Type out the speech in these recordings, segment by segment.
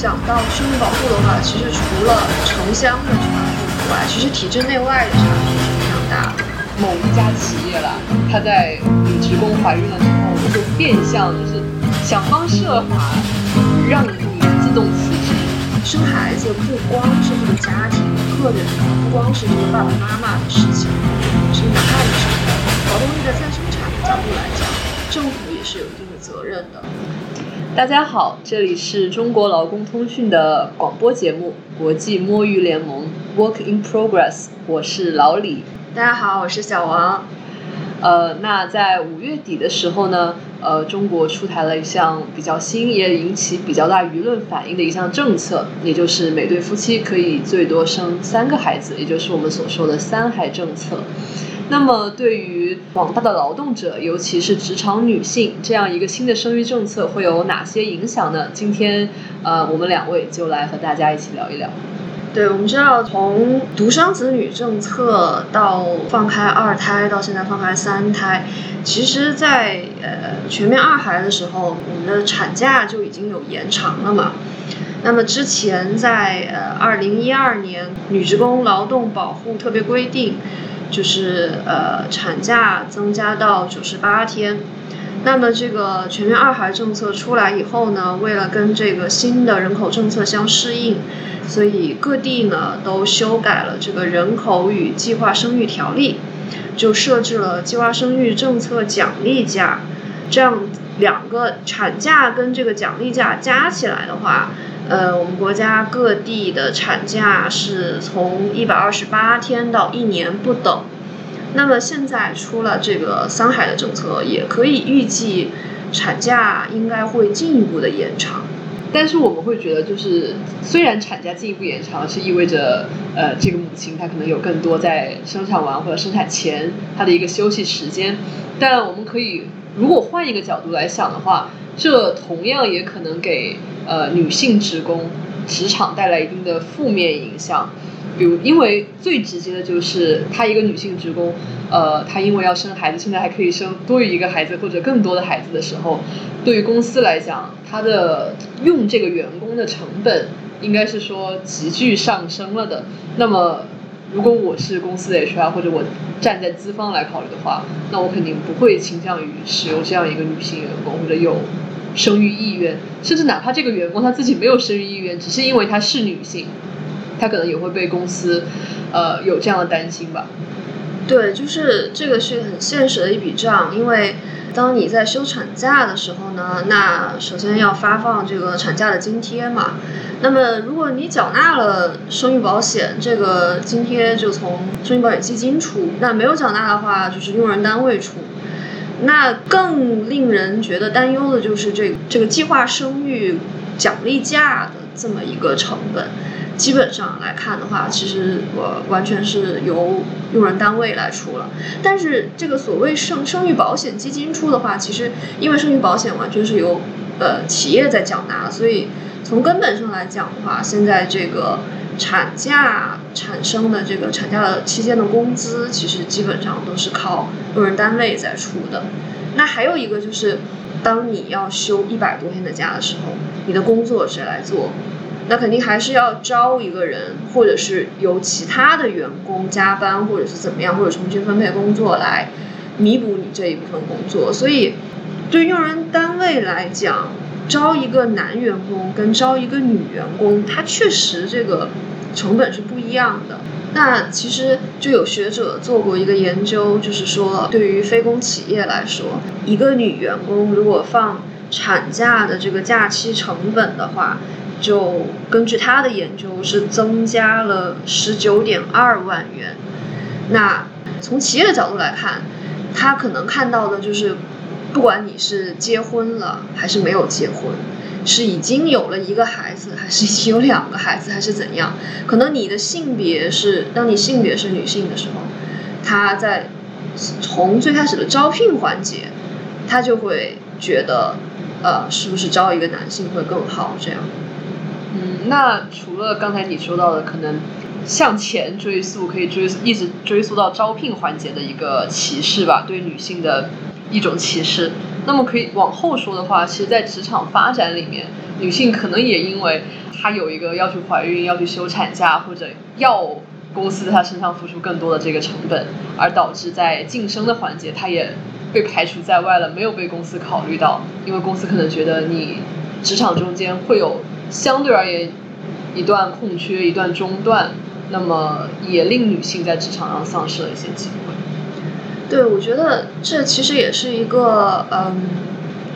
讲到生育保护的话，其实除了城乡的差距以外，其实体制内外的差距是非常大的。某一家企业啦，他在女职工怀孕了之后，就变相就是想方设法让你自动辞职。生孩子不光是这个家庭个人，不光是这个爸爸妈妈的事情，是哪怕你是劳动力的再生产角度来讲，政府也是有一定的责任的。大家好，这里是中国劳工通讯的广播节目《国际摸鱼联盟》（Work in Progress），我是老李。大家好，我是小王。呃，那在五月底的时候呢，呃，中国出台了一项比较新，也引起比较大舆论反应的一项政策，也就是每对夫妻可以最多生三个孩子，也就是我们所说的“三孩”政策。那么，对于广大的劳动者，尤其是职场女性，这样一个新的生育政策会有哪些影响呢？今天，呃，我们两位就来和大家一起聊一聊。对，我们知道从独生子女政策到放开二胎，到现在放开三胎，其实，在呃全面二孩的时候，我们的产假就已经有延长了嘛。那么之前在呃二零一二年女职工劳动保护特别规定。就是呃，产假增加到九十八天。那么这个全面二孩政策出来以后呢，为了跟这个新的人口政策相适应，所以各地呢都修改了这个人口与计划生育条例，就设置了计划生育政策奖励假，这样两个产假跟这个奖励假加起来的话。呃，我们国家各地的产假是从一百二十八天到一年不等。那么现在出了这个三孩的政策，也可以预计产假应该会进一步的延长。但是我们会觉得，就是虽然产假进一步延长是意味着，呃，这个母亲她可能有更多在生产完或者生产前她的一个休息时间，但我们可以如果换一个角度来想的话。这同样也可能给呃女性职工职场带来一定的负面影响，比如因为最直接的就是她一个女性职工，呃，她因为要生孩子，现在还可以生多于一个孩子或者更多的孩子的时候，对于公司来讲，她的用这个员工的成本应该是说急剧上升了的。那么如果我是公司的 HR 或者我站在资方来考虑的话，那我肯定不会倾向于使用这样一个女性员工或者有。生育意愿，甚至哪怕这个员工他自己没有生育意愿，只是因为她是女性，她可能也会被公司，呃，有这样的担心吧。对，就是这个是很现实的一笔账，因为当你在休产假的时候呢，那首先要发放这个产假的津贴嘛。那么如果你缴纳了生育保险，这个津贴就从生育保险基金出；那没有缴纳的话，就是用人单位出。那更令人觉得担忧的就是这这个计划生育奖励假的这么一个成本，基本上来看的话，其实我完全是由用人单位来出了。但是这个所谓生生育保险基金出的话，其实因为生育保险完全是由呃企业在缴纳，所以从根本上来讲的话，现在这个。产假产生的这个产假的期间的工资，其实基本上都是靠用人单位在出的。那还有一个就是，当你要休一百多天的假的时候，你的工作谁来做？那肯定还是要招一个人，或者是由其他的员工加班，或者是怎么样，或者重新分配工作来弥补你这一部分工作。所以，对用人单位来讲，招一个男员工跟招一个女员工，他确实这个。成本是不一样的。那其实就有学者做过一个研究，就是说，对于非公企业来说，一个女员工如果放产假的这个假期成本的话，就根据他的研究是增加了十九点二万元。那从企业的角度来看，他可能看到的就是，不管你是结婚了还是没有结婚。是已经有了一个孩子，还是已经有两个孩子，还是怎样？可能你的性别是，当你性别是女性的时候，他在从最开始的招聘环节，他就会觉得，呃，是不是招一个男性会更好？这样。嗯，那除了刚才你说到的，可能向前追溯，可以追一直追溯到招聘环节的一个歧视吧，对女性的一种歧视。那么可以往后说的话，其实，在职场发展里面，女性可能也因为她有一个要去怀孕、要去休产假，或者要公司在她身上付出更多的这个成本，而导致在晋升的环节，她也被排除在外了，没有被公司考虑到，因为公司可能觉得你职场中间会有相对而言一段空缺、一段中断，那么也令女性在职场上丧失了一些机会。对，我觉得这其实也是一个嗯，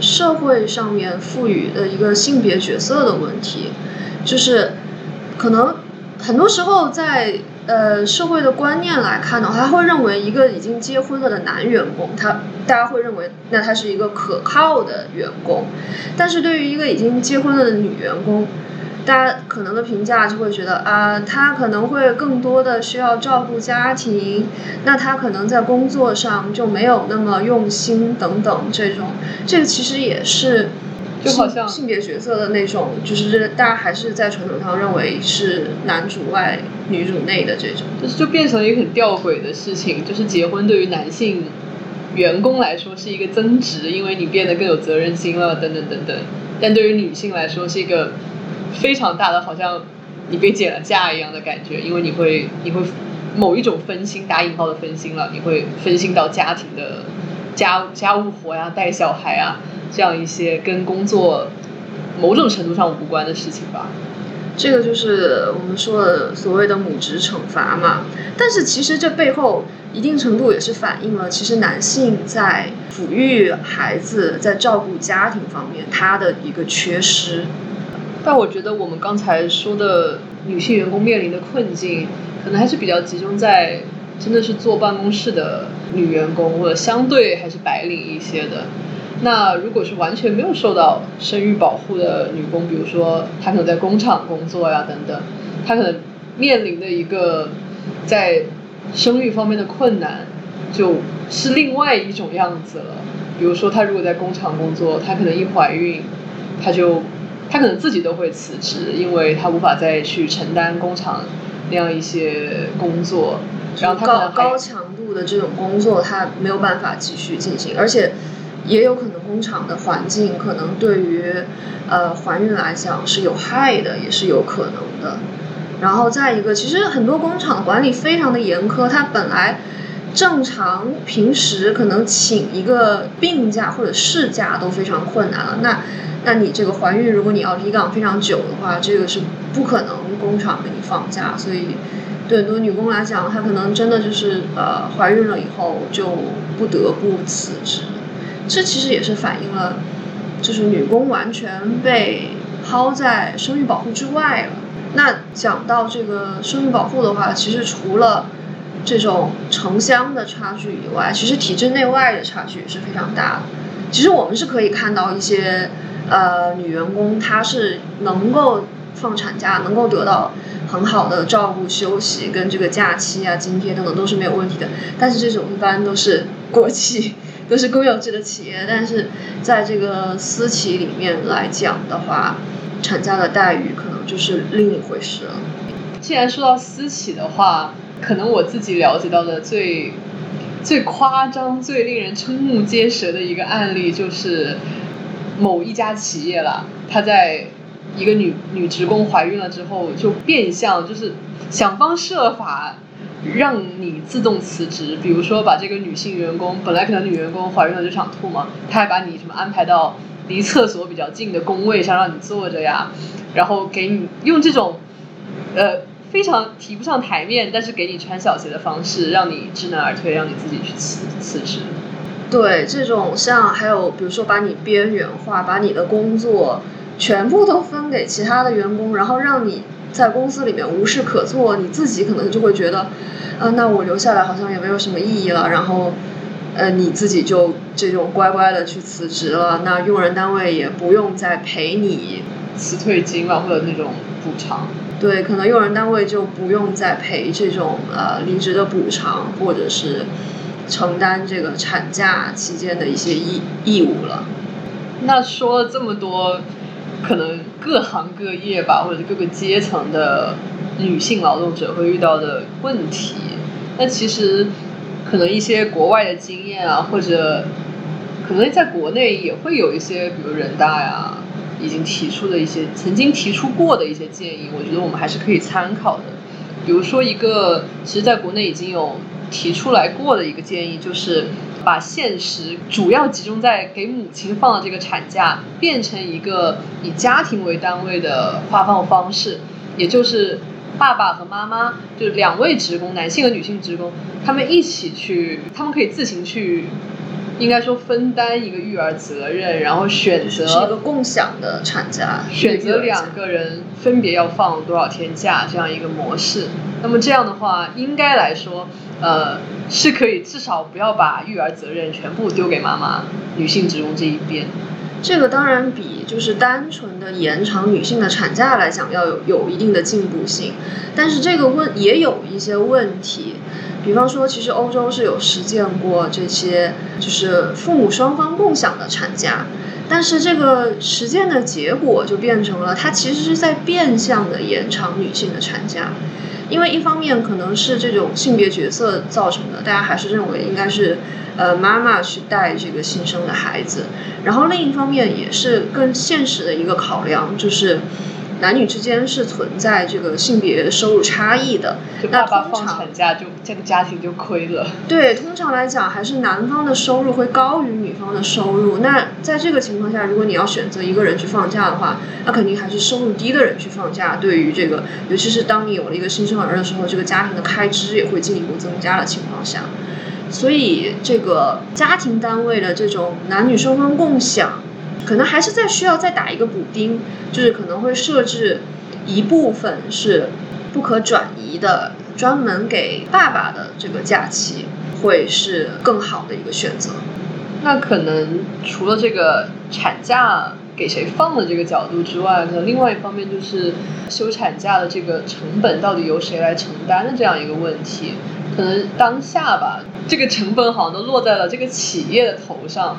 社会上面赋予的一个性别角色的问题，就是可能很多时候在呃社会的观念来看的话，他会认为一个已经结婚了的男员工，他大家会认为那他是一个可靠的员工，但是对于一个已经结婚了的女员工。大家可能的评价就会觉得啊，他可能会更多的需要照顾家庭，那他可能在工作上就没有那么用心等等这种，这个其实也是，就好像性别角色的那种，就是大家还是在传统上认为是男主外女主内的这种，就是就变成了一个很吊诡的事情，就是结婚对于男性员工来说是一个增值，因为你变得更有责任心了，等等等等，但对于女性来说是一个。非常大的，好像你被减了价一样的感觉，因为你会你会某一种分心，打引号的分心了，你会分心到家庭的家家务活呀、带小孩啊这样一些跟工作某种程度上无关的事情吧。这个就是我们说的所谓的母职惩罚嘛。但是其实这背后一定程度也是反映了，其实男性在抚育孩子、在照顾家庭方面他的一个缺失。但我觉得我们刚才说的女性员工面临的困境，可能还是比较集中在真的是坐办公室的女员工，或者相对还是白领一些的。那如果是完全没有受到生育保护的女工，比如说她可能在工厂工作呀等等，她可能面临的一个在生育方面的困难，就是另外一种样子了。比如说她如果在工厂工作，她可能一怀孕，她就。他可能自己都会辞职，因为他无法再去承担工厂那样一些工作，然后他高高强度的这种工作他没有办法继续进行，而且也有可能工厂的环境可能对于呃怀孕来讲是有害的，也是有可能的。然后再一个，其实很多工厂管理非常的严苛，他本来正常平时可能请一个病假或者事假都非常困难了，那。那你这个怀孕，如果你要离岗非常久的话，这个是不可能工厂给你放假。所以，对很多女工来讲，她可能真的就是呃怀孕了以后就不得不辞职。这其实也是反映了，就是女工完全被抛在生育保护之外了。那讲到这个生育保护的话，其实除了这种城乡的差距以外，其实体制内外的差距也是非常大的。其实我们是可以看到一些。呃，女员工她是能够放产假，能够得到很好的照顾、休息跟这个假期啊、津贴等等都是没有问题的。但是这种一般都是国企，都是公有制的企业。但是在这个私企里面来讲的话，产假的待遇可能就是另一回事了。既然说到私企的话，可能我自己了解到的最最夸张、最令人瞠目结舌的一个案例就是。某一家企业了，他在一个女女职工怀孕了之后，就变相就是想方设法让你自动辞职。比如说，把这个女性员工本来可能女员工怀孕了就想吐嘛，他还把你什么安排到离厕所比较近的工位上让你坐着呀，然后给你用这种呃非常提不上台面，但是给你穿小鞋的方式，让你知难而退，让你自己去辞辞职。对这种像还有比如说把你边缘化，把你的工作全部都分给其他的员工，然后让你在公司里面无事可做，你自己可能就会觉得，啊，那我留下来好像也没有什么意义了。然后，呃，你自己就这种乖乖的去辞职了，那用人单位也不用再赔你辞退金了或者那种补偿。对，可能用人单位就不用再赔这种呃离职的补偿，或者是。承担这个产假期间的一些义义务了。那说了这么多，可能各行各业吧，或者各个阶层的女性劳动者会遇到的问题，那其实可能一些国外的经验啊，或者可能在国内也会有一些，比如人大呀，已经提出的一些曾经提出过的一些建议，我觉得我们还是可以参考的。比如说一个，其实在国内已经有提出来过的一个建议，就是把现实主要集中在给母亲放的这个产假，变成一个以家庭为单位的发放方式，也就是爸爸和妈妈，就是两位职工，男性和女性职工，他们一起去，他们可以自行去。应该说分担一个育儿责任，然后选择是一个共享的产假，选择两个人分别要放多少天假这样一个模式。那么这样的话，应该来说，呃，是可以至少不要把育儿责任全部丢给妈妈、女性职工这一边。这个当然比就是单纯的延长女性的产假来讲要有有一定的进步性，但是这个问也有一些问题。比方说，其实欧洲是有实践过这些，就是父母双方共享的产假，但是这个实践的结果就变成了，它其实是在变相的延长女性的产假，因为一方面可能是这种性别角色造成的，大家还是认为应该是，呃，妈妈去带这个新生的孩子，然后另一方面也是更现实的一个考量，就是。男女之间是存在这个性别收入差异的，那通常产假就这个家庭就亏了。对，通常来讲还是男方的收入会高于女方的收入。那在这个情况下，如果你要选择一个人去放假的话，那肯定还是收入低的人去放假。对于这个，尤其是当你有了一个新生儿的时候，这个家庭的开支也会进一步增加的情况下，所以这个家庭单位的这种男女双方共享。可能还是在需要再打一个补丁，就是可能会设置一部分是不可转移的，专门给爸爸的这个假期，会是更好的一个选择。那可能除了这个产假给谁放的这个角度之外，可能另外一方面就是休产假的这个成本到底由谁来承担的这样一个问题。可能当下吧，这个成本好像都落在了这个企业的头上。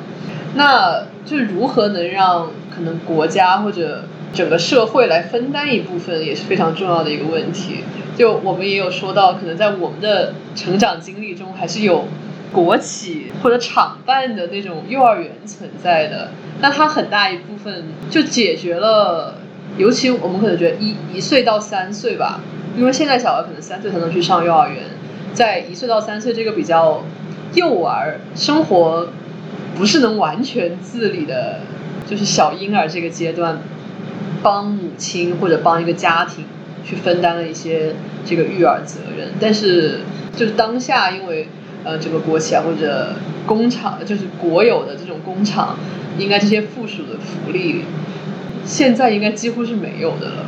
那就如何能让可能国家或者整个社会来分担一部分，也是非常重要的一个问题。就我们也有说到，可能在我们的成长经历中，还是有国企或者厂办的那种幼儿园存在的。那它很大一部分就解决了，尤其我们可能觉得一一岁到三岁吧，因为现在小孩可能三岁才能去上幼儿园，在一岁到三岁这个比较幼儿生活。不是能完全自理的，就是小婴儿这个阶段，帮母亲或者帮一个家庭去分担了一些这个育儿责任。但是就是当下，因为呃这个国企啊或者工厂，就是国有的这种工厂，应该这些附属的福利，现在应该几乎是没有的了。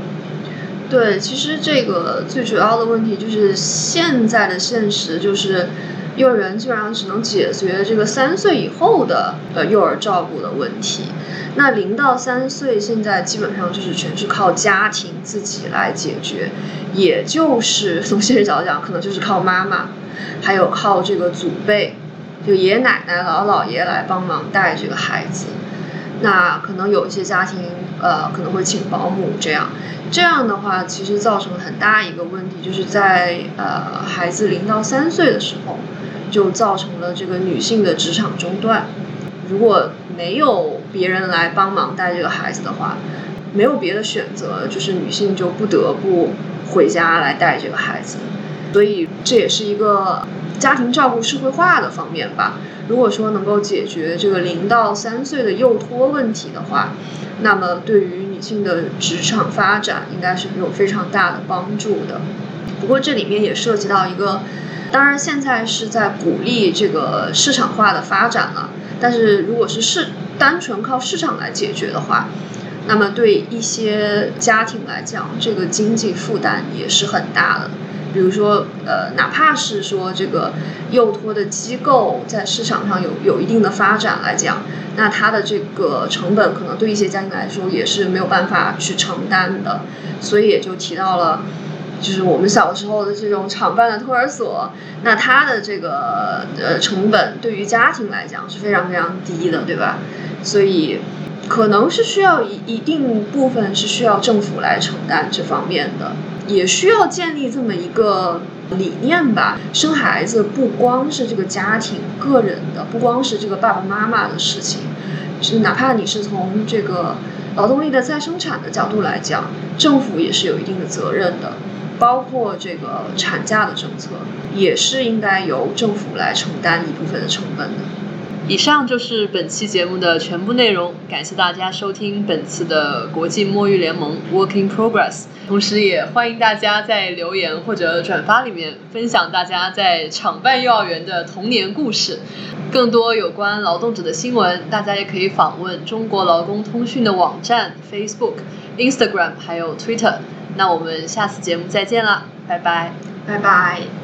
对，其实这个最主要的问题就是现在的现实就是。幼儿园基本上只能解决这个三岁以后的呃幼儿照顾的问题，那零到三岁现在基本上就是全是靠家庭自己来解决，也就是从现实角度讲，可能就是靠妈妈，还有靠这个祖辈，就爷爷奶奶、姥姥姥爷来帮忙带这个孩子。那可能有一些家庭呃可能会请保姆这样，这样的话其实造成很大一个问题，就是在呃孩子零到三岁的时候。就造成了这个女性的职场中断。如果没有别人来帮忙带这个孩子的话，没有别的选择，就是女性就不得不回家来带这个孩子。所以这也是一个家庭照顾社会化的方面吧。如果说能够解决这个零到三岁的幼托问题的话，那么对于女性的职场发展应该是有非常大的帮助的。不过这里面也涉及到一个。当然，现在是在鼓励这个市场化的发展了。但是，如果是市单纯靠市场来解决的话，那么对一些家庭来讲，这个经济负担也是很大的。比如说，呃，哪怕是说这个幼托的机构在市场上有有一定的发展来讲，那它的这个成本可能对一些家庭来说也是没有办法去承担的。所以也就提到了。就是我们小时候的这种厂办的托儿所，那它的这个呃成本对于家庭来讲是非常非常低的，对吧？所以可能是需要一一定部分是需要政府来承担这方面的，也需要建立这么一个理念吧。生孩子不光是这个家庭个人的，不光是这个爸爸妈妈的事情，是哪怕你是从这个劳动力的再生产的角度来讲，政府也是有一定的责任的。包括这个产假的政策，也是应该由政府来承担一部分的成本的。以上就是本期节目的全部内容，感谢大家收听本次的国际摸鱼联盟 Working Progress，同时也欢迎大家在留言或者转发里面分享大家在厂办幼儿园的童年故事。更多有关劳动者的新闻，大家也可以访问中国劳工通讯的网站、Facebook、Instagram 还有 Twitter。那我们下次节目再见了，拜拜，拜拜。